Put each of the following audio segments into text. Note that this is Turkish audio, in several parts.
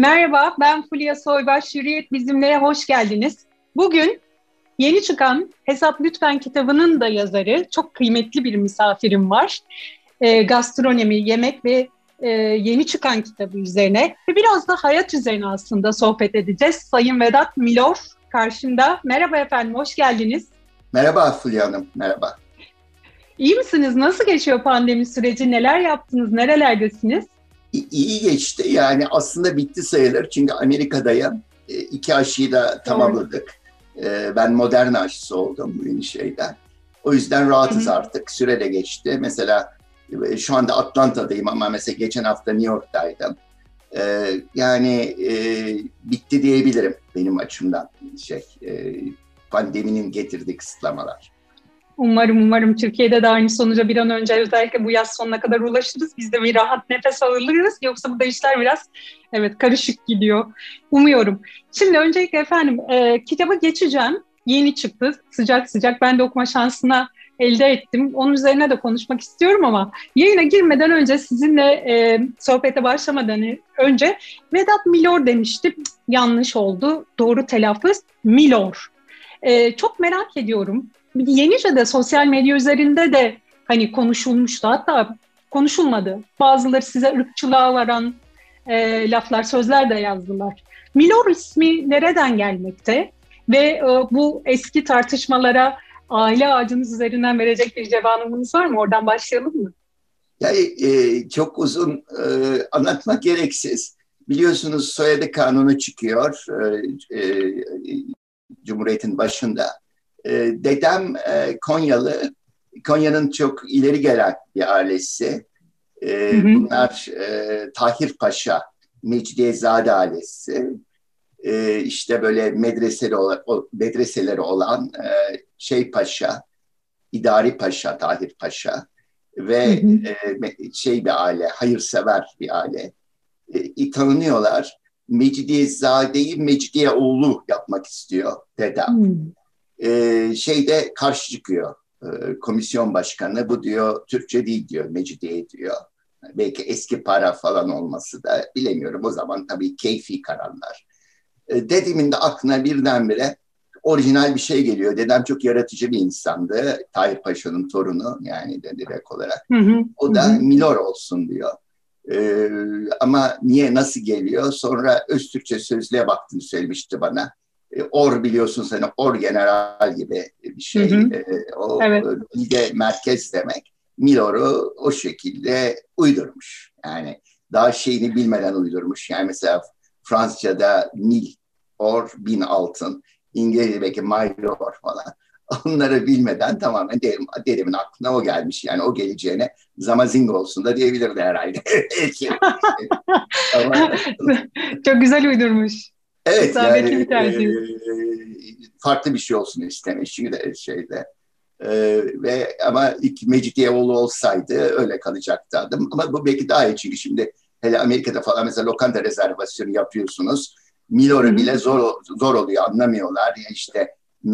Merhaba, ben Fulya Soybaş. Hürriyet bizimle hoş geldiniz. Bugün yeni çıkan Hesap Lütfen kitabının da yazarı, çok kıymetli bir misafirim var. E, gastronomi, yemek ve e, yeni çıkan kitabı üzerine ve biraz da hayat üzerine aslında sohbet edeceğiz. Sayın Vedat Milor karşımda. Merhaba efendim, hoş geldiniz. Merhaba Fulya Hanım, merhaba. İyi misiniz? Nasıl geçiyor pandemi süreci? Neler yaptınız? Nerelerdesiniz? İyi geçti. Yani aslında bitti sayılır. Çünkü Amerika'dayım. E, iki aşıyı da tamamladık. Doğru. Ben modern aşısı oldum bu yeni şeyden. O yüzden rahatız Hı-hı. artık. Süre de geçti. Mesela e, şu anda Atlanta'dayım ama mesela geçen hafta New York'taydım. E, yani bitti diyebilirim benim açımdan şey pandeminin getirdiği kısıtlamalar. Umarım umarım Türkiye'de de aynı sonuca bir an önce özellikle bu yaz sonuna kadar ulaşırız. Biz de bir rahat nefes alırız. Yoksa burada işler biraz evet karışık gidiyor. Umuyorum. Şimdi öncelikle efendim e, kitaba geçeceğim. Yeni çıktı sıcak sıcak. Ben de okuma şansına elde ettim. Onun üzerine de konuşmak istiyorum ama yayına girmeden önce sizinle e, sohbete başlamadan önce Vedat Milor demiştim. Yanlış oldu. Doğru telaffuz Milor. E, çok merak ediyorum yenice de sosyal medya üzerinde de hani konuşulmuştu. Hatta konuşulmadı. Bazıları size ırkçılığa varan e, laflar, sözler de yazdılar. Milor ismi nereden gelmekte? Ve e, bu eski tartışmalara aile ağacınız üzerinden verecek bir cevabınız var mı? Oradan başlayalım mı? Yani e, çok uzun e, anlatmak gereksiz. Biliyorsunuz soyadı kanunu çıkıyor e, e, Cumhuriyet'in başında. E, dedem e, Konyalı, Konya'nın çok ileri gelen bir ailesi. E, hı hı. Bunlar e, Tahir Paşa, Mecidiyezade ailesi. E, işte böyle medreseli olan, medreseleri olan e, şey Paşa, İdari Paşa, Tahir Paşa ve hı hı. E, şey bir aile, hayırsever bir aile. E, tanınıyorlar. Mecidiyezade'yi Mecidiye oğlu yapmak istiyor dedem. Hı e, şeyde karşı çıkıyor e, komisyon başkanı. Bu diyor Türkçe değil diyor, Mecidiye diyor. Belki eski para falan olması da bilemiyorum. O zaman tabii keyfi kararlar. E, dedemin de aklına birdenbire orijinal bir şey geliyor. Dedem çok yaratıcı bir insandı. Tahir Paşa'nın torunu yani de direkt olarak. Hı hı, o da hı. Milor olsun diyor. Ee, ama niye nasıl geliyor? Sonra Öztürkçe sözlüğe baktığını söylemişti bana. E, or biliyorsun seni or general gibi bir şey. Hı hı. E, o evet. de merkez demek. Milor'u o şekilde uydurmuş. Yani daha şeyini bilmeden uydurmuş. Yani mesela Fransızca'da mil, or, bin altın. İngilizce belki mile or falan. Onları bilmeden tamamen derim, derimin aklına o gelmiş. Yani o geleceğine zamazing olsun da diyebilirdi herhalde. Ama, Çok güzel uydurmuş. Evet yani bir tercih. E, farklı bir şey olsun istemiş çünkü şeyde. E, ve ama ilk Mecidiyeoğlu olsaydı öyle kalacaktı adım. Ama bu belki daha iyi çünkü şimdi hele Amerika'da falan mesela lokanta rezervasyonu yapıyorsunuz. Milor'u bile zor zor oluyor anlamıyorlar. Yani işte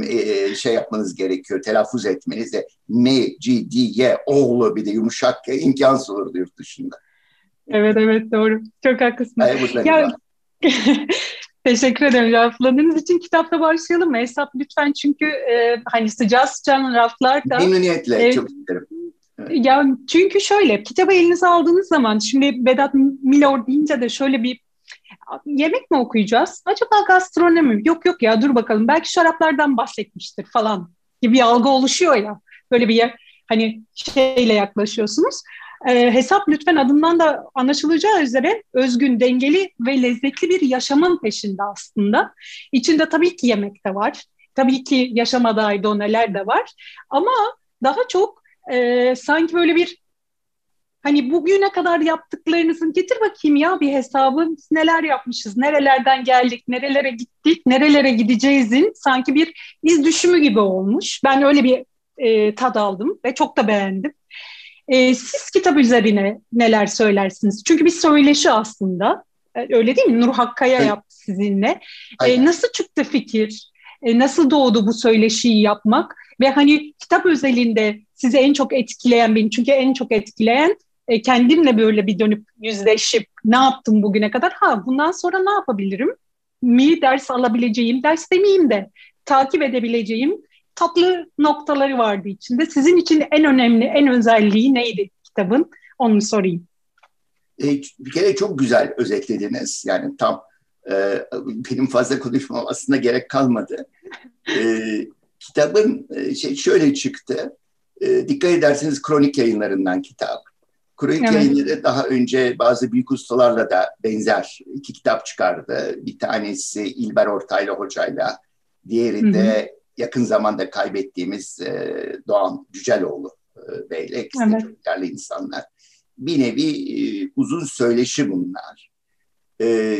e, şey yapmanız gerekiyor, telaffuz etmeniz de Mecidiye oğlu bir de yumuşak imkansız olurdu yurt dışında. Evet evet doğru. Çok haklısın. ya, Teşekkür ederim cevapladığınız için. Kitapla başlayalım mı? Hesap lütfen çünkü e, hani sıcağı sıcağın raflarda. Memnuniyetle, e, çok isterim. Evet. Ya çünkü şöyle kitabı elinize aldığınız zaman şimdi Vedat Milor deyince de şöyle bir yemek mi okuyacağız? Acaba gastronomi? Yok yok ya dur bakalım belki şaraplardan bahsetmiştir falan gibi bir algı oluşuyor ya. Böyle bir hani şeyle yaklaşıyorsunuz. E, hesap lütfen adından da anlaşılacağı üzere özgün, dengeli ve lezzetli bir yaşamın peşinde aslında. İçinde tabii ki yemek de var. Tabii ki yaşama dair doneler de var. Ama daha çok e, sanki böyle bir hani bugüne kadar yaptıklarınızın getir bakayım ya bir hesabı neler yapmışız, nerelerden geldik, nerelere gittik, nerelere gideceğizin sanki bir iz düşümü gibi olmuş. Ben öyle bir e, tad aldım ve çok da beğendim. E, siz kitap üzerine neler söylersiniz? Çünkü bir söyleşi aslında. E, öyle değil mi? Nur Hakkaya evet. yaptı sizinle. E, nasıl çıktı fikir? E, nasıl doğdu bu söyleşiyi yapmak? Ve hani kitap özelinde sizi en çok etkileyen benim çünkü en çok etkileyen e, kendimle böyle bir dönüp yüzleşip ne yaptım bugüne kadar? Ha bundan sonra ne yapabilirim? Mi ders alabileceğim, ders demeyeyim de takip edebileceğim tatlı noktaları vardı içinde. Sizin için en önemli, en özelliği neydi kitabın? Onu sorayım. E, bir kere çok güzel özetlediniz. Yani tam e, benim fazla konuşmam aslında gerek kalmadı. E, kitabın e, şey şöyle çıktı. E, dikkat ederseniz kronik yayınlarından kitap. Kronik evet. yayınları daha önce bazı büyük ustalarla da benzer iki kitap çıkardı. Bir tanesi İlber Ortaylı hocayla, diğeri de. Yakın zamanda kaybettiğimiz e, Doğan Cüceloğlu e, Bey'le. İkisi evet. çok değerli insanlar. Bir nevi e, uzun söyleşi bunlar. E,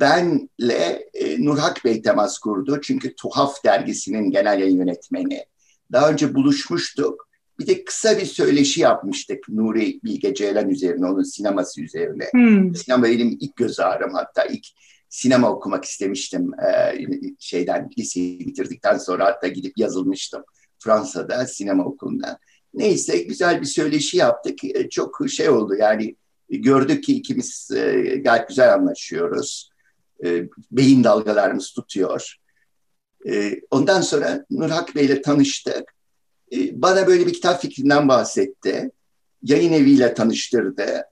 benle e, Nurhak Bey temas kurdu. Çünkü Tuhaf dergisinin genel yayın yönetmeni. Daha önce buluşmuştuk. Bir de kısa bir söyleşi yapmıştık Nuri Bilge Ceylan üzerine, onun sineması üzerine. Hmm. Sinema benim ilk göz ağrım hatta ilk sinema okumak istemiştim ee, şeyden liseyi bitirdikten sonra hatta gidip yazılmıştım Fransa'da sinema okulunda. Neyse güzel bir söyleşi yaptık. Ee, çok şey oldu yani gördük ki ikimiz e, gayet güzel anlaşıyoruz. E, beyin dalgalarımız tutuyor. E, ondan sonra Nurhak Bey'le tanıştık. E, bana böyle bir kitap fikrinden bahsetti. Yayın eviyle tanıştırdı.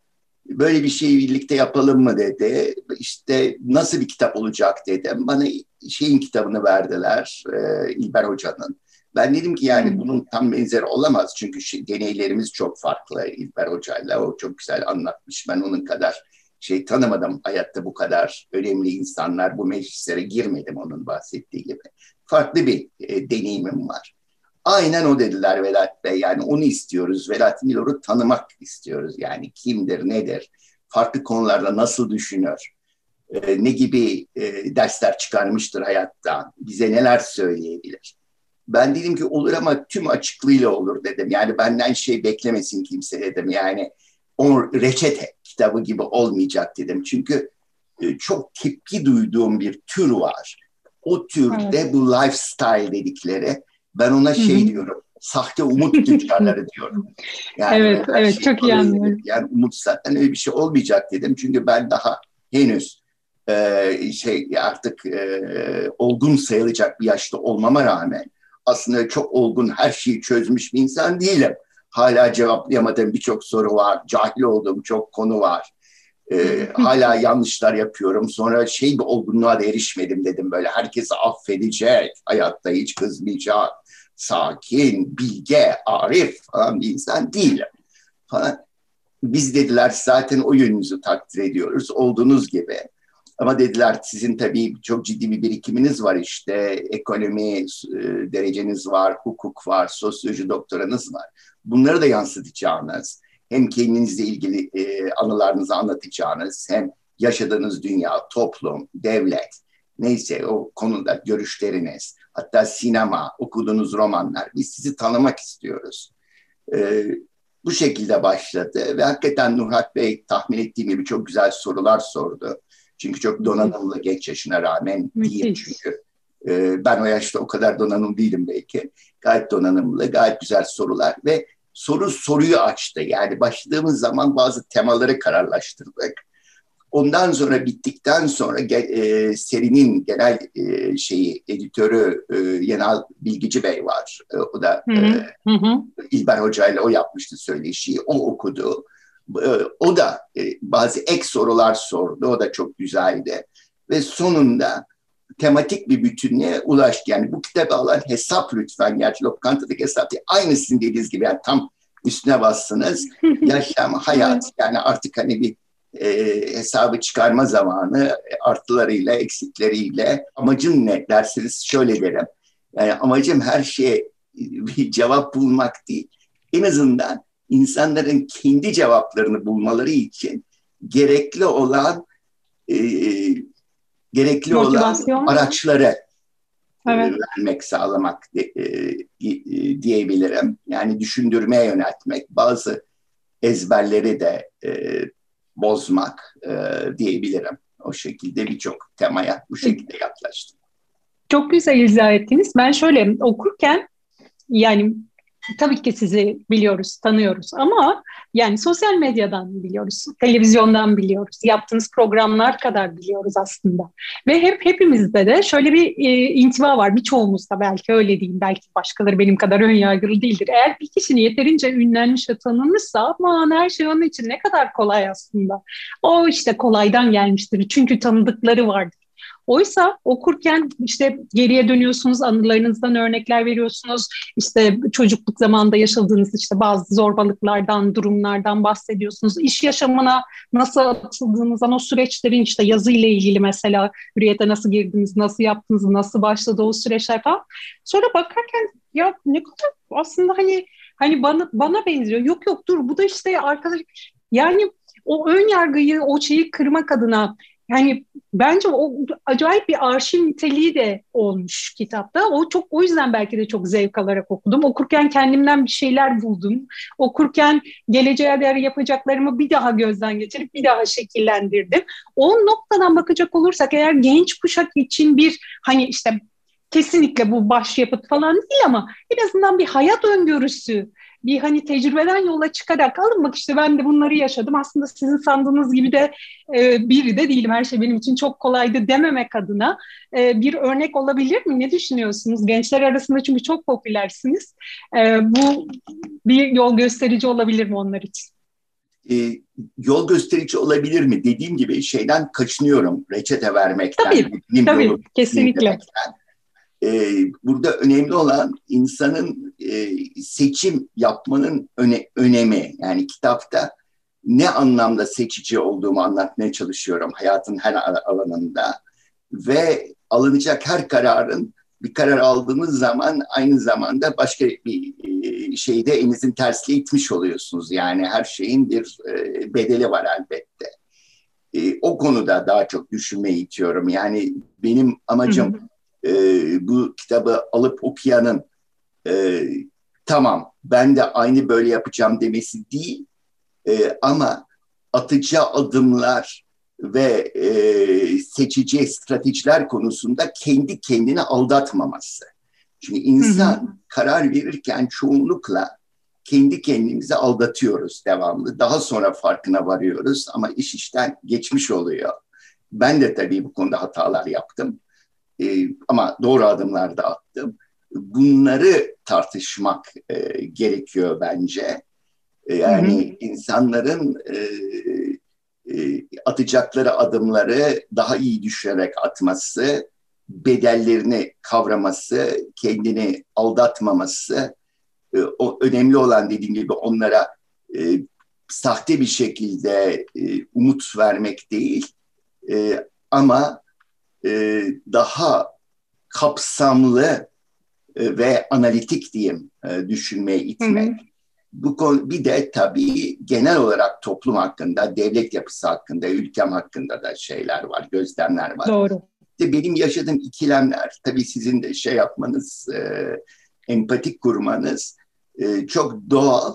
Böyle bir şeyi birlikte yapalım mı dedi. İşte nasıl bir kitap olacak dedim. Bana şeyin kitabını verdiler, e, İlber Hoca'nın. Ben dedim ki yani bunun tam benzeri olamaz çünkü şey, deneylerimiz çok farklı İlber Hoca'yla. O çok güzel anlatmış. Ben onun kadar şey tanımadım hayatta bu kadar önemli insanlar bu meclislere girmedim onun bahsettiği gibi. Farklı bir e, deneyimim var. Aynen o dediler Vedat Bey. Yani onu istiyoruz. Vedat Milor'u tanımak istiyoruz. Yani kimdir, nedir? Farklı konularda nasıl düşünür? E, ne gibi e, dersler çıkarmıştır hayatta? Bize neler söyleyebilir? Ben dedim ki olur ama tüm açıklığıyla olur dedim. Yani benden şey beklemesin kimse dedim. Yani o reçete kitabı gibi olmayacak dedim. Çünkü e, çok tepki duyduğum bir tür var. O türde evet. bu lifestyle dedikleri ben ona şey diyorum sahte umut tüccarları diyorum. Yani evet, evet şey çok iyi anlıyorum. Yani umut zaten öyle bir şey olmayacak dedim. Çünkü ben daha henüz e, şey artık e, olgun sayılacak bir yaşta olmama rağmen aslında çok olgun her şeyi çözmüş bir insan değilim. Hala cevaplayamadığım birçok soru var. Cahil olduğum çok konu var. Ee, hala yanlışlar yapıyorum. Sonra şey bir olgunluğa da erişmedim dedim böyle. Herkesi affedecek, hayatta hiç kızmayacak, sakin, bilge, arif falan bir insan değilim. Falan. Biz dediler zaten o yönünüzü takdir ediyoruz. Olduğunuz gibi. Ama dediler sizin tabii çok ciddi bir birikiminiz var işte. Ekonomi e, dereceniz var, hukuk var, sosyoloji doktoranız var. Bunları da yansıtacağınız, hem kendinizle ilgili e, anılarınızı anlatacağınız, hem yaşadığınız dünya, toplum, devlet, neyse o konuda görüşleriniz, hatta sinema, okuduğunuz romanlar, biz sizi tanımak istiyoruz. E, bu şekilde başladı ve hakikaten Nurhat Bey tahmin ettiğim gibi çok güzel sorular sordu. Çünkü çok donanımlı genç yaşına rağmen Müthiş. değil çünkü. E, ben o yaşta o kadar donanımlı değilim belki. Gayet donanımlı, gayet güzel sorular ve soru soruyu açtı. Yani başladığımız zaman bazı temaları kararlaştırdık. Ondan sonra bittikten sonra e, serinin genel e, şeyi editörü e, Yenal Bilgici Bey var. E, o da hı hı. E, İlber Hoca ile o yapmıştı söyleşiyi. O okudu. E, o da e, bazı ek sorular sordu. O da çok güzeldi. Ve sonunda tematik bir bütünlüğe ulaştı. Yani bu kitabı alan hesap lütfen. Gerçi lokantadaki hesap değil. Aynı sizin dediğiniz gibi yani tam üstüne bastınız. Yaşam, hayat yani artık hani bir e, hesabı çıkarma zamanı artılarıyla, eksikleriyle. Amacım ne derseniz şöyle derim. Yani amacım her şeye bir cevap bulmak değil. En azından insanların kendi cevaplarını bulmaları için gerekli olan e, gerekli Motivasyon. olan araçları e, evet. vermek, sağlamak e, e, diyebilirim. Yani düşündürmeye yöneltmek, bazı ezberleri de e, bozmak e, diyebilirim. O şekilde birçok temaya bu şekilde yaklaştım. Çok güzel izah ettiniz. Ben şöyle okurken yani tabii ki sizi biliyoruz, tanıyoruz ama yani sosyal medyadan biliyoruz, televizyondan biliyoruz, yaptığınız programlar kadar biliyoruz aslında. Ve hep hepimizde de şöyle bir e, intiba var, birçoğumuzda belki öyle diyeyim, belki başkaları benim kadar ön yargılı değildir. Eğer bir kişinin yeterince ünlenmiş ve tanınmışsa aman her şey onun için ne kadar kolay aslında. O işte kolaydan gelmiştir çünkü tanıdıkları vardır. Oysa okurken işte geriye dönüyorsunuz, anılarınızdan örnekler veriyorsunuz. İşte çocukluk zamanında yaşadığınız işte bazı zorbalıklardan, durumlardan bahsediyorsunuz. İş yaşamına nasıl atıldığınızdan, o süreçlerin işte yazıyla ilgili mesela hürriyete nasıl girdiniz, nasıl yaptınız, nasıl başladı o süreçler falan. Sonra bakarken ya ne kadar aslında hani hani bana bana benziyor. Yok yok dur bu da işte arkadaş yani o ön yargıyı, o şeyi kırmak adına yani bence o acayip bir arşiv niteliği de olmuş kitapta. O çok o yüzden belki de çok zevk alarak okudum. Okurken kendimden bir şeyler buldum. Okurken geleceğe dair yapacaklarımı bir daha gözden geçirip bir daha şekillendirdim. O noktadan bakacak olursak eğer genç kuşak için bir hani işte kesinlikle bu başyapıt falan değil ama en azından bir hayat öngörüsü bir hani tecrübeden yola çıkarak alın bak işte ben de bunları yaşadım. Aslında sizin sandığınız gibi de e, biri de değilim. Her şey benim için çok kolaydı dememek adına e, bir örnek olabilir mi? Ne düşünüyorsunuz? Gençler arasında çünkü çok popülersiniz. E, bu bir yol gösterici olabilir mi onlar için? e, yol gösterici olabilir mi? Dediğim gibi şeyden kaçınıyorum. Reçete vermekten. Tabii, tabii kesinlikle. E, burada önemli olan insanın e, seçim yapmanın öne, önemi. Yani kitapta ne anlamda seçici olduğumu anlatmaya çalışıyorum hayatın her alanında. Ve alınacak her kararın bir karar aldığınız zaman aynı zamanda başka bir e, şeyde elinizin tersine itmiş oluyorsunuz. Yani her şeyin bir e, bedeli var elbette. E, o konuda daha çok düşünmeyi itiyorum. Yani benim amacım hı hı e, bu kitabı alıp okuyanın e, tamam ben de aynı böyle yapacağım demesi değil e, ama atacağı adımlar ve e, seçeceği stratejiler konusunda kendi kendini aldatmaması. Çünkü insan hı hı. karar verirken çoğunlukla kendi kendimizi aldatıyoruz devamlı. Daha sonra farkına varıyoruz ama iş işten geçmiş oluyor. Ben de tabii bu konuda hatalar yaptım e, ama doğru adımlar da attım. Bunları tartışmak e, gerekiyor bence. E, yani hı hı. insanların e, e, atacakları adımları daha iyi düşünerek atması, bedellerini kavraması, kendini aldatmaması, e, o önemli olan dediğim gibi onlara e, sahte bir şekilde e, umut vermek değil, e, ama e, daha kapsamlı e, ve analitik diyeyim e, düşünmeye itmek. Hı hı. Bu konu bir de tabii genel olarak toplum hakkında, devlet yapısı hakkında, ülkem hakkında da şeyler var, gözlemler var. Doğru. İşte benim yaşadığım ikilemler, tabii sizin de şey yapmanız, e, empatik kurmanız e, çok doğal.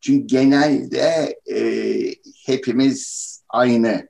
Çünkü genelde e, hepimiz aynı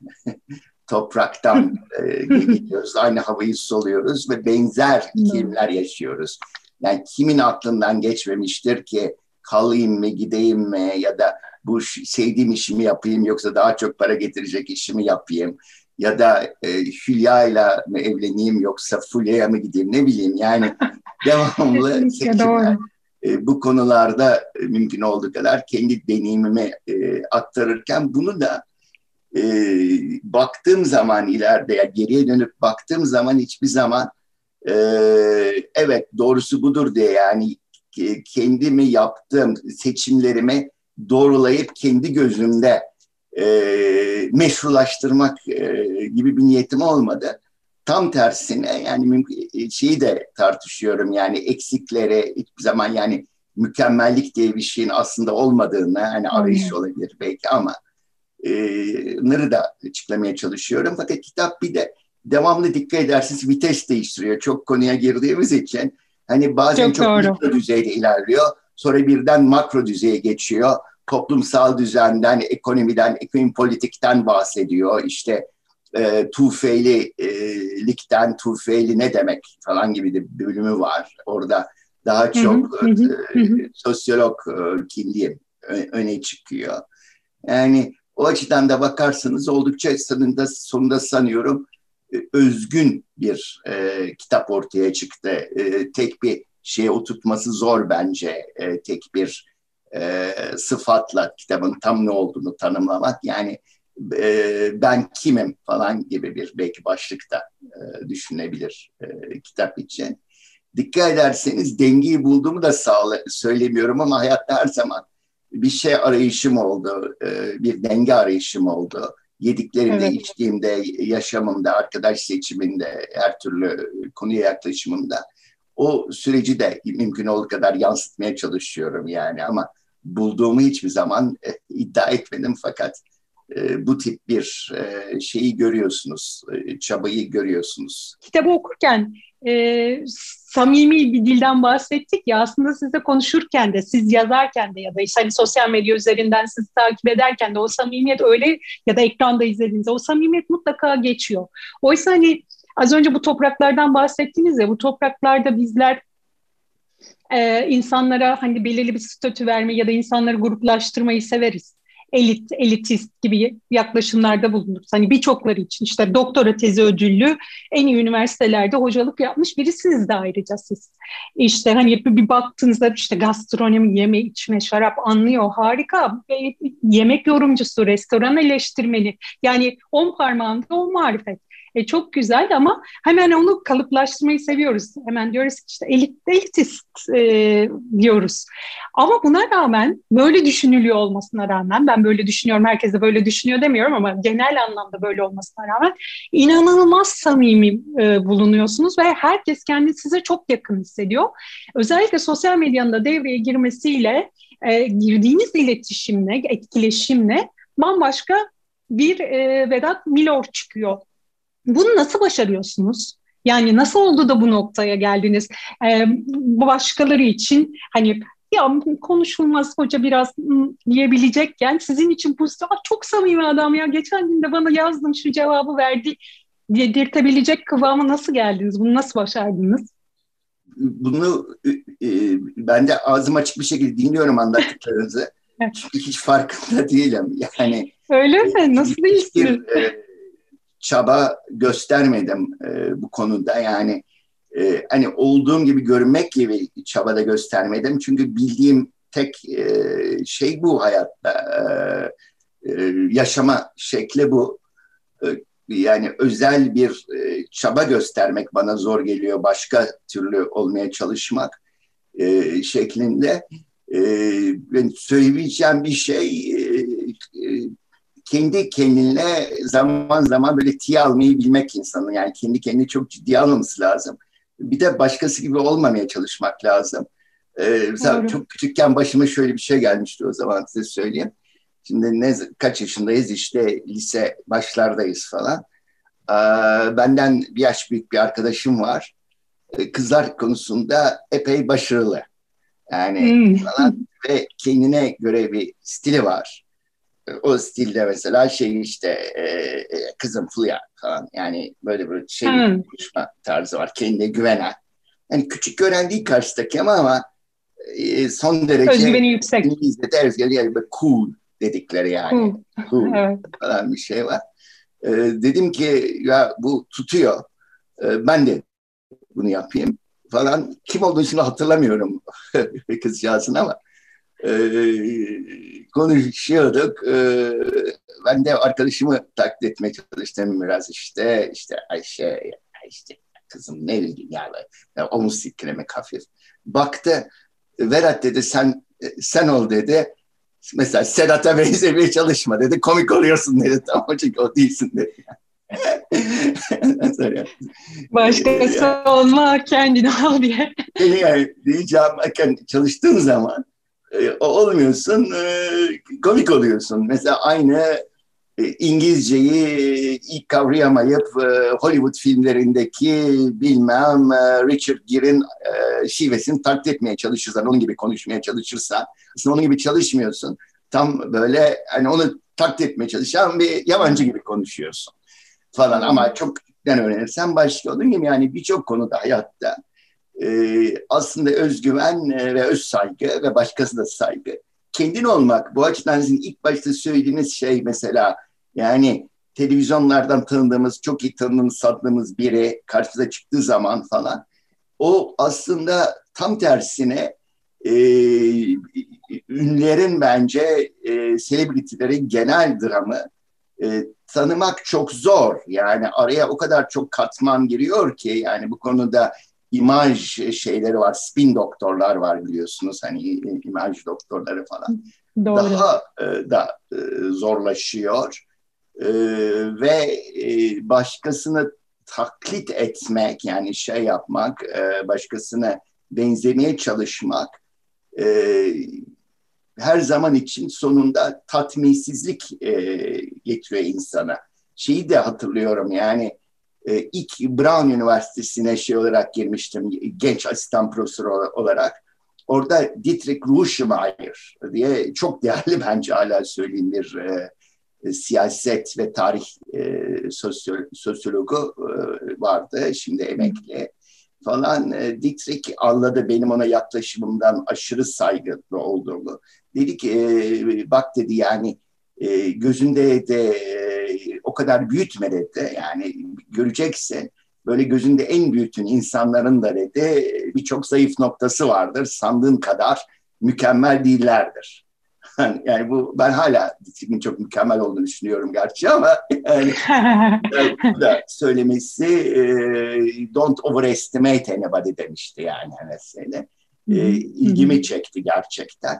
topraktan e, geliyoruz, aynı havayı soluyoruz ve benzer iklimler yaşıyoruz. Yani kimin aklından geçmemiştir ki kalayım mı, gideyim mi ya da bu sevdiğim işimi yapayım yoksa daha çok para getirecek işimi yapayım ya da e, Hülya ile mi evleneyim yoksa Fulya'ya mı gideyim ne bileyim yani devamlı seçimler. E, bu konularda mümkün olduğu kadar kendi deneyimimi e, aktarırken bunu da e, baktığım zaman ileride ya geriye dönüp baktığım zaman hiçbir zaman e, evet doğrusu budur diye yani kendimi yaptığım seçimlerimi doğrulayıp kendi gözümde e, meşrulaştırmak e, gibi bir niyetim olmadı. Tam tersine yani e, şeyi de tartışıyorum yani eksikleri hiçbir zaman yani mükemmellik diye bir şeyin aslında olmadığını hani arayış olabilir belki ama nları da açıklamaya çalışıyorum. Fakat kitap bir de devamlı dikkat edersiniz vites değiştiriyor. Çok konuya girdiğimiz için hani bazen çok, çok mikro düzeyde ilerliyor. Sonra birden makro düzeye geçiyor. Toplumsal düzenden, ekonomiden, ekonomi politikten bahsediyor. İşte e, tufeylilikten, tufeyli ne demek falan gibi de bir bölümü var. Orada Daha çok hı hı, hı. E, sosyolog e, kimliğim öne çıkıyor. Yani o açıdan da bakarsanız oldukça sonunda, sonunda sanıyorum e, özgün bir e, kitap ortaya çıktı. E, tek bir şeye oturtması zor bence. E, tek bir e, sıfatla kitabın tam ne olduğunu tanımlamak. Yani e, ben kimim falan gibi bir belki başlıkta e, düşünebilir e, kitap için. Dikkat ederseniz dengeyi bulduğumu da sağla, söylemiyorum ama hayatta her zaman bir şey arayışım oldu, e, bir denge arayışım oldu. Yediklerimde, evet. içtiğimde, yaşamımda, arkadaş seçiminde, her türlü konuya yaklaşımımda. O süreci de mümkün olduğu kadar yansıtmaya çalışıyorum yani ama bulduğumu hiçbir zaman e, iddia etmedim fakat e, bu tip bir e, şeyi görüyorsunuz, e, çabayı görüyorsunuz. Kitabı okurken e, samimi bir dilden bahsettik ya aslında sizle konuşurken de siz yazarken de ya da işte hani sosyal medya üzerinden sizi takip ederken de o samimiyet öyle ya da ekranda izlediğinizde o samimiyet mutlaka geçiyor. Oysa hani az önce bu topraklardan bahsettiniz ya bu topraklarda bizler e, insanlara hani belirli bir statü verme ya da insanları gruplaştırmayı severiz elit, elitist gibi yaklaşımlarda bulunuruz. Hani birçokları için işte doktora tezi ödüllü en iyi üniversitelerde hocalık yapmış birisiniz de ayrıca siz. İşte hani bir baktığınızda işte gastronomi, yeme, içme, şarap anlıyor. Harika. E, yemek yorumcusu, restoran eleştirmeni. Yani on parmağında on marifet. E, çok güzel ama hemen onu kalıplaştırmayı seviyoruz. Hemen diyoruz ki işte elit, elitist e, diyoruz. Ama buna rağmen böyle düşünülüyor olmasına rağmen ben böyle düşünüyorum herkes de böyle düşünüyor demiyorum ama genel anlamda böyle olmasına rağmen inanılmaz samimi e, bulunuyorsunuz ve herkes kendini size çok yakın hissediyor. Özellikle sosyal medyanın da devreye girmesiyle e, girdiğiniz iletişimle, etkileşimle bambaşka bir e, Vedat Milor çıkıyor bunu nasıl başarıyorsunuz? Yani nasıl oldu da bu noktaya geldiniz? Ee, başkaları için hani ya konuşulmaz hoca biraz diyebilecekken sizin için bu çok samimi adam ya geçen gün de bana yazdım şu cevabı verdi dedirtebilecek kıvamı nasıl geldiniz? Bunu nasıl başardınız? Bunu e, ben de ağzım açık bir şekilde dinliyorum anlattıklarınızı. Çünkü hiç farkında değilim. Yani Öyle mi? Nasıl değilsiniz? E, çaba göstermedim e, bu konuda. Yani e, hani olduğum gibi görünmek gibi çaba da göstermedim. Çünkü bildiğim tek e, şey bu hayatta. E, e, yaşama şekli bu. E, yani özel bir e, çaba göstermek bana zor geliyor. Başka türlü olmaya çalışmak e, şeklinde. E, ben söyleyeceğim bir şey e, kendi kendine zaman zaman böyle tiye almayı bilmek insanın. Yani kendi kendini çok ciddi almaması lazım. Bir de başkası gibi olmamaya çalışmak lazım. Ee, mesela çok küçükken başıma şöyle bir şey gelmişti o zaman size söyleyeyim. Şimdi ne kaç yaşındayız işte lise başlardayız falan. Ee, benden bir yaş büyük bir arkadaşım var. Ee, kızlar konusunda epey başarılı. Yani hmm. falan ve kendine göre bir stili var o stilde mesela şey işte e, e, kızım Fulya falan yani böyle bir şey hmm. konuşma tarzı var kendine güvenen. Yani küçük gören değil karşıdaki ama ama e, son derece özgüveni yüksek. İngilizce deriz yani böyle cool dedikleri yani. Cool, cool evet. falan bir şey var. E, dedim ki ya bu tutuyor. E, ben de bunu yapayım falan. Kim olduğunu şimdi hatırlamıyorum kızcağızın ama e, konuşuyorduk. E, ben de arkadaşımı taklit etmeye çalıştım biraz işte. işte Ayşe, işte kızım ne yani, yani omuz siklemek hafif. Baktı, Verat dedi sen sen ol dedi. Mesela Sedat'a benzemeye çalışma dedi. Komik oluyorsun dedi. Tamam çünkü o değilsin dedi. Başkası yani, olma kendini al diye. Yani diyeceğim çalıştığın zaman olmuyorsun, e, komik oluyorsun. Mesela aynı e, İngilizceyi ilk kavrayamayıp Hollywood filmlerindeki bilmem Richard Gere'in şivesini taklit etmeye çalışırsan, onun gibi konuşmaya çalışırsan, aslında onun gibi çalışmıyorsun. Tam böyle hani onu taklit etmeye çalışan bir yabancı gibi konuşuyorsun falan. Ama çok öğrenirsen. Onun gibi yani birçok konuda hayatta e, aslında özgüven e, ve öz saygı ve başkasına saygı. Kendin olmak bu açıdan sizin ilk başta söylediğiniz şey mesela yani televizyonlardan tanıdığımız, çok iyi tanıdığımız, sattığımız biri karşıda çıktığı zaman falan o aslında tam tersine e, ünlerin bence e, selebritilerin genel dramı e, tanımak çok zor. Yani araya o kadar çok katman giriyor ki yani bu konuda imaj şeyleri var, spin doktorlar var biliyorsunuz hani imaj doktorları falan. Doğru. Daha e, da e, zorlaşıyor e, ve e, başkasını taklit etmek yani şey yapmak, e, başkasına benzemeye çalışmak e, her zaman için sonunda tatminsizlik e, getiriyor insana. Şeyi de hatırlıyorum yani e, ilk Brown Üniversitesi'ne şey olarak girmiştim genç asistan profesör olarak. Orada Dietrich Ruschmeier diye çok değerli bence hala söyleyeyim bir e, e, siyaset ve tarih e, sosyo, sosyologu e, vardı. Şimdi emekli falan. E, Dietrich anladı benim ona yaklaşımımdan aşırı saygılı olduğumu. Dedi ki e, bak dedi yani e, gözünde de e, kadar büyütme dedi. Yani göreceksin böyle gözünde en büyütün insanların da dedi birçok zayıf noktası vardır. Sandığın kadar mükemmel değillerdir. yani bu ben hala disiplin çok mükemmel olduğunu düşünüyorum gerçi ama yani, bu da söylemesi e, don't overestimate anybody demişti yani mesela. E, ilgimi çekti gerçekten.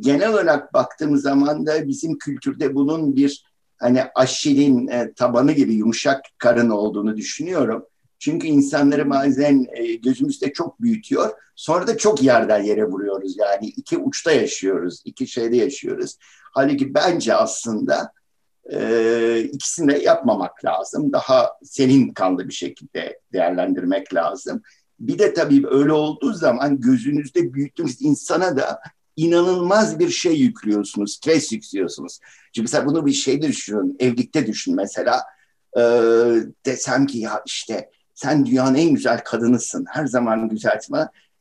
Genel olarak baktığım zaman da bizim kültürde bunun bir hani aşilin e, tabanı gibi yumuşak karın olduğunu düşünüyorum. Çünkü insanları bazen e, gözümüzde çok büyütüyor. Sonra da çok yerden yere vuruyoruz. Yani iki uçta yaşıyoruz, iki şeyde yaşıyoruz. Halbuki bence aslında e, ikisini de yapmamak lazım. Daha senin kanlı bir şekilde değerlendirmek lazım. Bir de tabii öyle olduğu zaman gözünüzde büyüttüğünüz insana da inanılmaz bir şey yüklüyorsunuz, stres yüklüyorsunuz. Çünkü mesela bunu bir şeyde düşünün, evlilikte düşün mesela. Ee, desem ki ya işte sen dünyanın en güzel kadınısın. Her zaman güzelsin.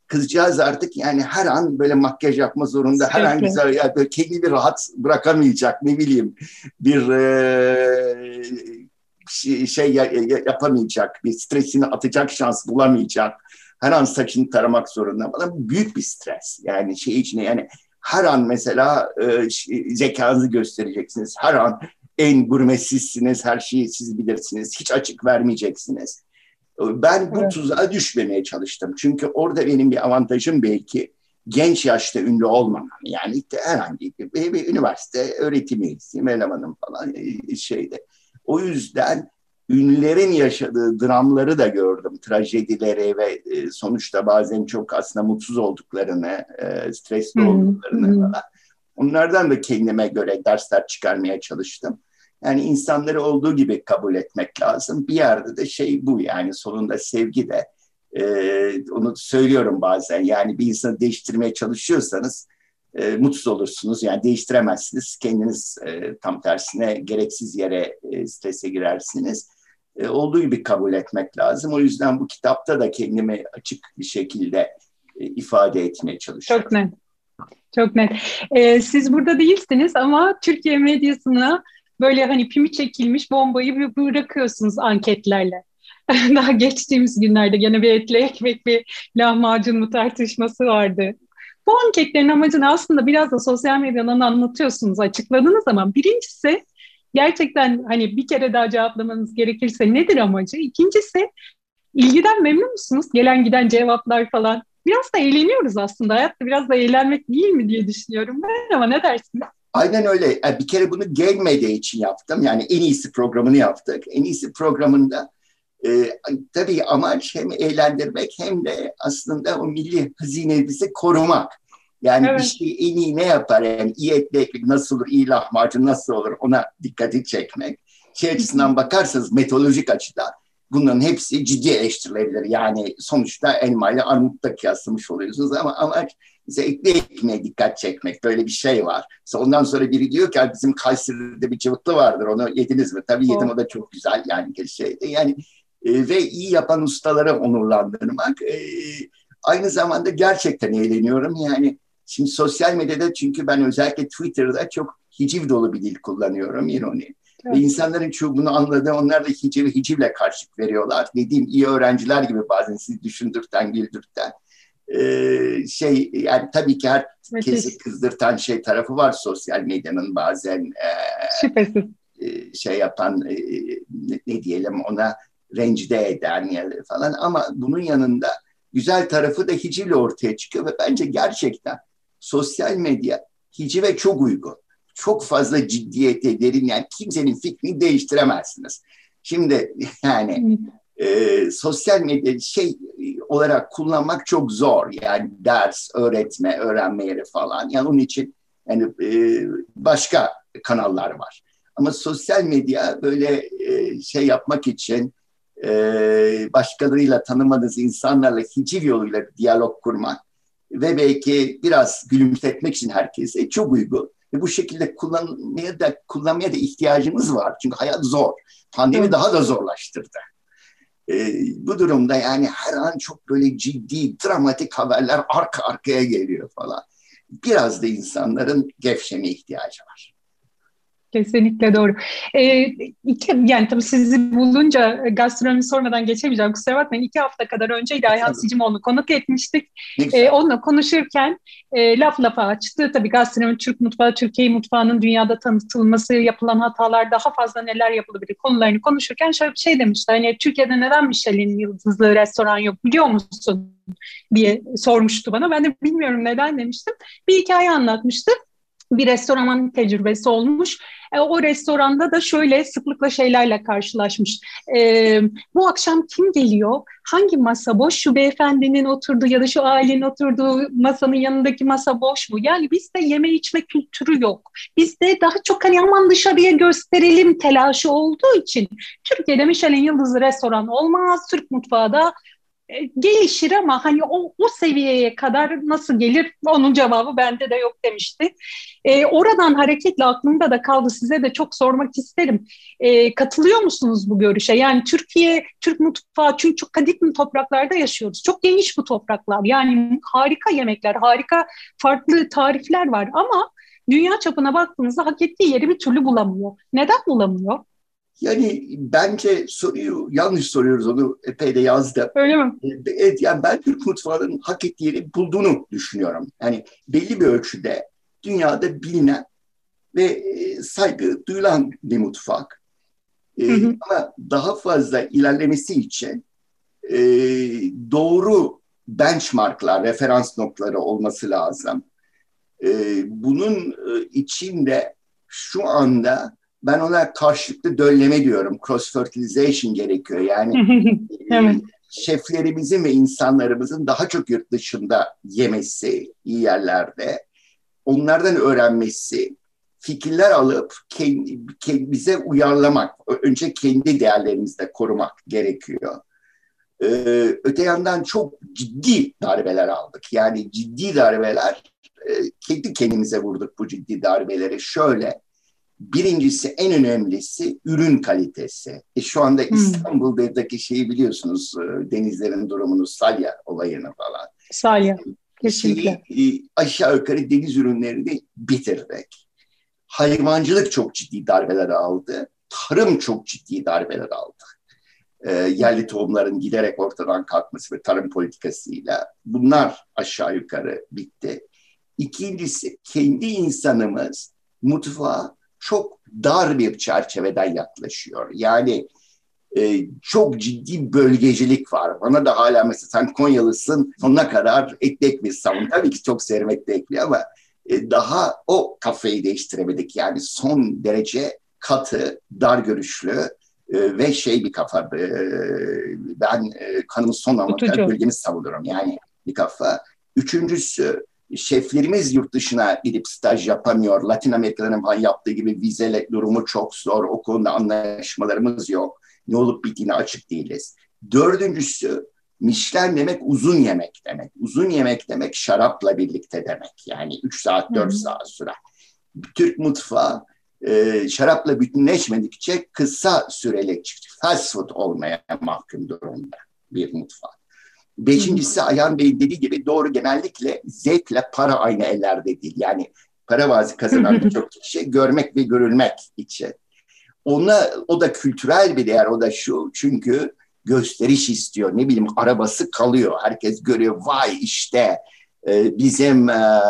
Kızcağız artık yani her an böyle makyaj yapma zorunda. Her an güzel yani böyle kendini bir rahat bırakamayacak ne bileyim bir e, şey, şey yapamayacak. Bir stresini atacak şans bulamayacak. Her an saçını taramak zorunda falan. Büyük bir stres. Yani şey içine yani her an mesela e, zekanızı göstereceksiniz. Her an en gurmesizsiniz, her şeyi siz bilirsiniz. Hiç açık vermeyeceksiniz. Ben bu evet. tuzağa düşmemeye çalıştım. Çünkü orada benim bir avantajım belki genç yaşta ünlü olmamam. Yani herhangi bir, bir üniversite öğretim üyesiyim, elemanım falan e, şeyde. O yüzden ünlülerin yaşadığı dramları da gördüm. Trajedileri ve e, sonuçta bazen çok aslında mutsuz olduklarını, e, stresli olduklarını falan. Onlardan da kendime göre dersler çıkarmaya çalıştım. Yani insanları olduğu gibi kabul etmek lazım. Bir yerde de şey bu yani sonunda sevgi de e, onu söylüyorum bazen. Yani bir insanı değiştirmeye çalışıyorsanız e, mutsuz olursunuz. Yani değiştiremezsiniz. Kendiniz e, tam tersine gereksiz yere e, strese girersiniz. E, olduğu gibi kabul etmek lazım. O yüzden bu kitapta da kendimi açık bir şekilde e, ifade etmeye çalışıyorum. Çok net. Çok net. Ee, siz burada değilsiniz ama Türkiye medyasına böyle hani pimi çekilmiş bombayı bırakıyorsunuz anketlerle. Daha geçtiğimiz günlerde gene bir etli ekmek bir lahmacun mu tartışması vardı. Bu anketlerin amacını aslında biraz da sosyal medyadan anlatıyorsunuz, açıkladığınız zaman birincisi gerçekten hani bir kere daha cevaplamanız gerekirse nedir amacı? İkincisi ilgiden memnun musunuz? Gelen giden cevaplar falan. Biraz da eğleniyoruz aslında. Hayatta biraz da eğlenmek değil mi diye düşünüyorum ben ama ne dersiniz? Aynen öyle. Bir kere bunu Media için yaptım. Yani en iyisi programını yaptık. En iyisi programında e, tabii amaç hem eğlendirmek hem de aslında o milli hazinemizi korumak. Yani evet. bir şey en iyi ne yapar? Yani iyi ekmek nasıl olur, iyi lahmacun nasıl olur ona dikkati çekmek. Şey açısından bakarsanız metodolojik açıdan bunların hepsi ciddi eleştirilebilir. Yani sonuçta elma ile armutla kıyaslamış oluyorsunuz ama amaç zevkli ekmeğe dikkat çekmek. Böyle bir şey var. ondan sonra biri diyor ki bizim Kayseri'de bir cıvıklı vardır. Onu yediniz mi? Tabii yedim. O da çok güzel yani şeyde. Yani e, ve iyi yapan ustaları onurlandırmak. E, aynı zamanda gerçekten eğleniyorum. Yani şimdi sosyal medyada çünkü ben özellikle Twitter'da çok hiciv dolu bir dil kullanıyorum ironi. Evet. Ve insanların çoğu bunu anladı. Onlar da hiciv, hicivle karşılık veriyorlar. Dediğim iyi öğrenciler gibi bazen sizi düşündürten, güldürten. Ee, şey yani tabii ki her kesi kızdırtan şey tarafı var sosyal medyanın bazen. E, Şüphesiz. E, şey yapan e, ne, ne diyelim ona rencide eden falan ama bunun yanında güzel tarafı da hicivle ortaya çıkıyor ve bence gerçekten sosyal medya hicive çok uygun. Çok fazla ciddiyete derin yani kimsenin fikrini değiştiremezsiniz. Şimdi yani e, sosyal medya şey olarak kullanmak çok zor. Yani ders, öğretme, öğrenme yeri falan. Yani onun için yani e, başka kanallar var. Ama sosyal medya böyle e, şey yapmak için e, başkalarıyla tanımadığınız insanlarla hiciv yoluyla diyalog kurmak ve belki biraz gülümsetmek için herkese çok uygun. Ve bu şekilde kullanmaya da kullanmaya da ihtiyacımız var. Çünkü hayat zor. Pandemi daha da zorlaştırdı. E, bu durumda yani her an çok böyle ciddi, dramatik haberler arka arkaya geliyor falan. Biraz da insanların gevşeme ihtiyacı var. Kesinlikle doğru. Ee, iki, yani tabii sizi bulunca gastronomi sormadan geçemeyeceğim. Kusura bakmayın. İki hafta kadar önceydi Ayhan Sicimoğlu konuk etmiştik. Ee, onunla konuşurken e, laf lafa açtı. Tabii gastronomi, Türk mutfağı, Türkiye mutfağının dünyada tanıtılması, yapılan hatalar, daha fazla neler yapılabilir konularını konuşurken şöyle bir şey demişti. Hani Türkiye'de neden Michelin yıldızlı restoran yok biliyor musun? diye sormuştu bana. Ben de bilmiyorum neden demiştim. Bir hikaye anlatmıştı bir restoranın tecrübesi olmuş. E, o restoranda da şöyle sıklıkla şeylerle karşılaşmış. E, bu akşam kim geliyor? Hangi masa boş? Şu beyefendinin oturduğu ya da şu ailenin oturduğu masanın yanındaki masa boş mu? Yani bizde yeme içme kültürü yok. Bizde daha çok hani aman dışarıya gösterelim telaşı olduğu için Türkiye'de Michelin yıldızlı restoran olmaz. Türk mutfağı da e, gelişir ama hani o, o seviyeye kadar nasıl gelir onun cevabı bende de yok demişti. E, oradan hareketle aklımda da kaldı size de çok sormak isterim. E, katılıyor musunuz bu görüşe? Yani Türkiye, Türk mutfağı çünkü çok kadim topraklarda yaşıyoruz. Çok geniş bu topraklar. Yani harika yemekler, harika farklı tarifler var ama dünya çapına baktığınızda hak ettiği yeri bir türlü bulamıyor. Neden bulamıyor? Yani bence soruyu yanlış soruyoruz onu epey de yazdı. Öyle mi? Evet yani ben Türk mutfağının hak ettiği yeri bulduğunu düşünüyorum. Yani belli bir ölçüde dünyada bilinen ve e, saygı duyulan bir mutfak. Hı hı. Ama daha fazla ilerlemesi için e, doğru benchmarklar, referans noktaları olması lazım. E, bunun içinde şu anda ben ona karşılıklı dölleme diyorum. Cross fertilization gerekiyor. Yani evet. şeflerimizin ve insanlarımızın daha çok yurt dışında yemesi, iyi yerlerde, onlardan öğrenmesi, fikirler alıp kendi, bize uyarlamak, önce kendi değerlerimizde korumak gerekiyor. Ee, öte yandan çok ciddi darbeler aldık. Yani ciddi darbeler, e, kendi kendimize vurduk bu ciddi darbeleri. Şöyle, Birincisi en önemlisi ürün kalitesi. E şu anda hmm. İstanbul'daki şeyi biliyorsunuz e, denizlerin durumunu salya olayını falan. Salya kesinlikle. Şeyi, e, aşağı yukarı deniz ürünlerini bitirdik. Hayvancılık çok ciddi darbeler aldı. Tarım çok ciddi darbeler aldı. E, yerli tohumların giderek ortadan kalkması ve tarım politikasıyla bunlar aşağı yukarı bitti. İkincisi kendi insanımız mutfağa çok dar bir çerçeveden yaklaşıyor. Yani e, çok ciddi bölgecilik var. Bana da hala mesela sen Konyalısın sonuna kadar etli ekmeği savun. Tabii ki çok severim etli ekmeği ama e, daha o kafayı değiştiremedik. Yani son derece katı, dar görüşlü e, ve şey bir kafa. E, ben e, kanımı son ama bölgemi savunurum. Yani bir kafa. Üçüncüsü şeflerimiz yurt dışına gidip staj yapamıyor. Latin Amerika'nın falan yaptığı gibi vize durumu çok zor. O konuda anlaşmalarımız yok. Ne olup bittiğine açık değiliz. Dördüncüsü Michelin demek uzun yemek demek. Uzun yemek demek şarapla birlikte demek. Yani 3 saat 4 saat sürer. Türk mutfağı e, şarapla bütünleşmedikçe kısa süreli fast food olmaya mahkum durumda bir mutfak. Beşincisi Ayhan Bey'in dediği gibi doğru genellikle zevkle para aynı ellerde değil. Yani para bazı kazanan birçok kişi görmek ve görülmek için. Ona, o da kültürel bir değer, o da şu. Çünkü gösteriş istiyor. Ne bileyim arabası kalıyor. Herkes görüyor. Vay işte e, bizim e,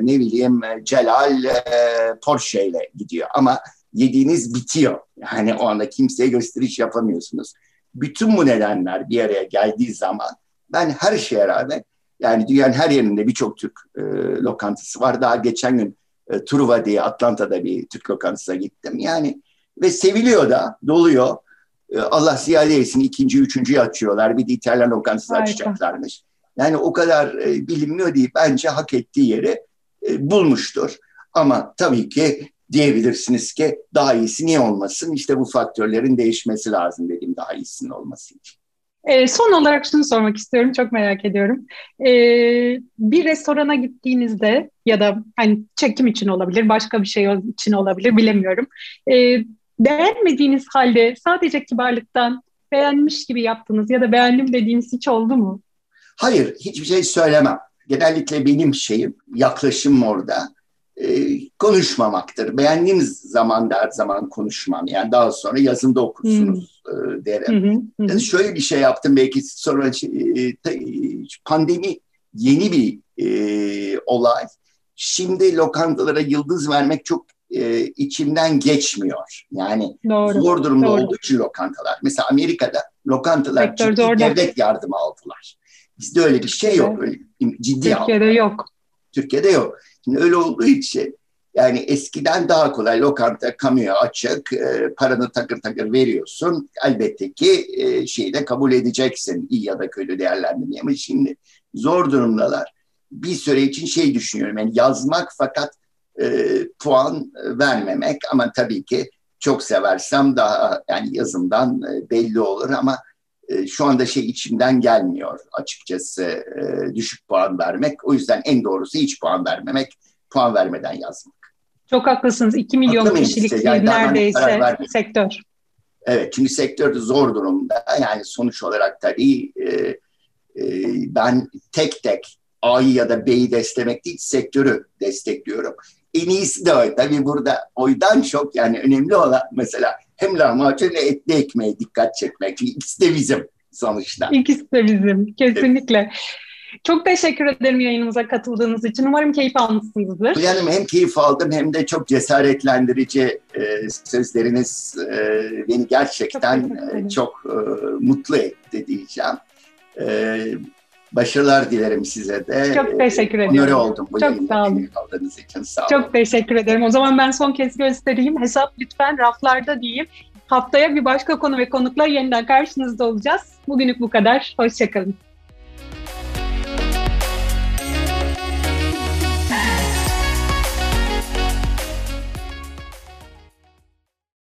ne bileyim Celal e, Porsche ile gidiyor. Ama yediğiniz bitiyor. Yani o anda kimseye gösteriş yapamıyorsunuz. Bütün bu nedenler bir araya geldiği zaman ben her şeye rağmen yani dünyanın her yerinde birçok Türk e, lokantası var. Daha geçen gün e, Truva diye Atlanta'da bir Türk lokantasına gittim. Yani ve seviliyor da, doluyor. E, Allah ziyade etsin ikinci, üçüncüyü açıyorlar. Bir de İtalyan lokantası Harika. açacaklarmış. Yani o kadar e, bilinmiyor değil. Bence hak ettiği yeri e, bulmuştur. Ama tabii ki diyebilirsiniz ki daha iyisi niye olmasın? İşte bu faktörlerin değişmesi lazım dediğim daha iyisinin olması için. E, son olarak şunu sormak istiyorum, çok merak ediyorum. E, bir restorana gittiğinizde ya da hani çekim için olabilir, başka bir şey için olabilir, bilemiyorum. E, beğenmediğiniz halde sadece kibarlıktan beğenmiş gibi yaptınız ya da beğendim dediğiniz hiç oldu mu? Hayır, hiçbir şey söylemem. Genellikle benim şeyim, yaklaşım orada e, konuşmamaktır. Beğendiğim zaman da her zaman konuşmam. Yani daha sonra yazında okursunuz hmm. e, derim. Hmm. Hmm. Yani şöyle bir şey yaptım belki sonra e, pandemi yeni bir e, olay. Şimdi lokantalara yıldız vermek çok e, içimden geçmiyor. Yani Doğru. zor durumda Doğru. olduğu için lokantalar. Mesela Amerika'da lokantalar Sektör ciddi devlet yardımı aldılar. Bizde öyle bir şey yok. Öyle ciddi Türkiye'de aldılar. yok. Türkiye'de yok. Şimdi öyle olduğu için yani eskiden daha kolay lokanta kamuya açık, e, paranı takır takır veriyorsun. Elbette ki e, şeyi de kabul edeceksin iyi ya da kötü değerlendirmeyi ama şimdi zor durumdalar. Bir süre için şey düşünüyorum yani yazmak fakat e, puan vermemek ama tabii ki çok seversem daha yani yazımdan e, belli olur ama e, şu anda şey içimden gelmiyor açıkçası e, düşük puan vermek. O yüzden en doğrusu hiç puan vermemek, puan vermeden yazmak. Çok haklısınız. 2 milyon Haklı kişilik işte, yani neredeyse sektör. Evet çünkü sektör de zor durumda. Yani sonuç olarak tabii e, e, ben tek tek A'yı ya da B'yi desteklemek değil sektörü destekliyorum. En iyisi de o. Tabii burada oydan çok yani önemli olan mesela hem lahmacun hem etli ekmeğe dikkat çekmek. Çünkü ikisi de bizim sonuçta. İkisi de bizim kesinlikle. Evet. Çok teşekkür ederim yayınımıza katıldığınız için. Umarım keyif almışsınızdır. Yani hem keyif aldım hem de çok cesaretlendirici e, sözleriniz e, beni gerçekten çok, e, çok e, mutlu etti diyeceğim. E, başarılar dilerim size de. Çok teşekkür ederim. Onore oldum bu Çok sağ olun. aldığınız için. Sağ olun. Çok teşekkür ederim. O zaman ben son kez göstereyim. Hesap lütfen raflarda diyeyim. Haftaya bir başka konu ve konukla yeniden karşınızda olacağız. Bugünlük bu kadar. Hoşçakalın.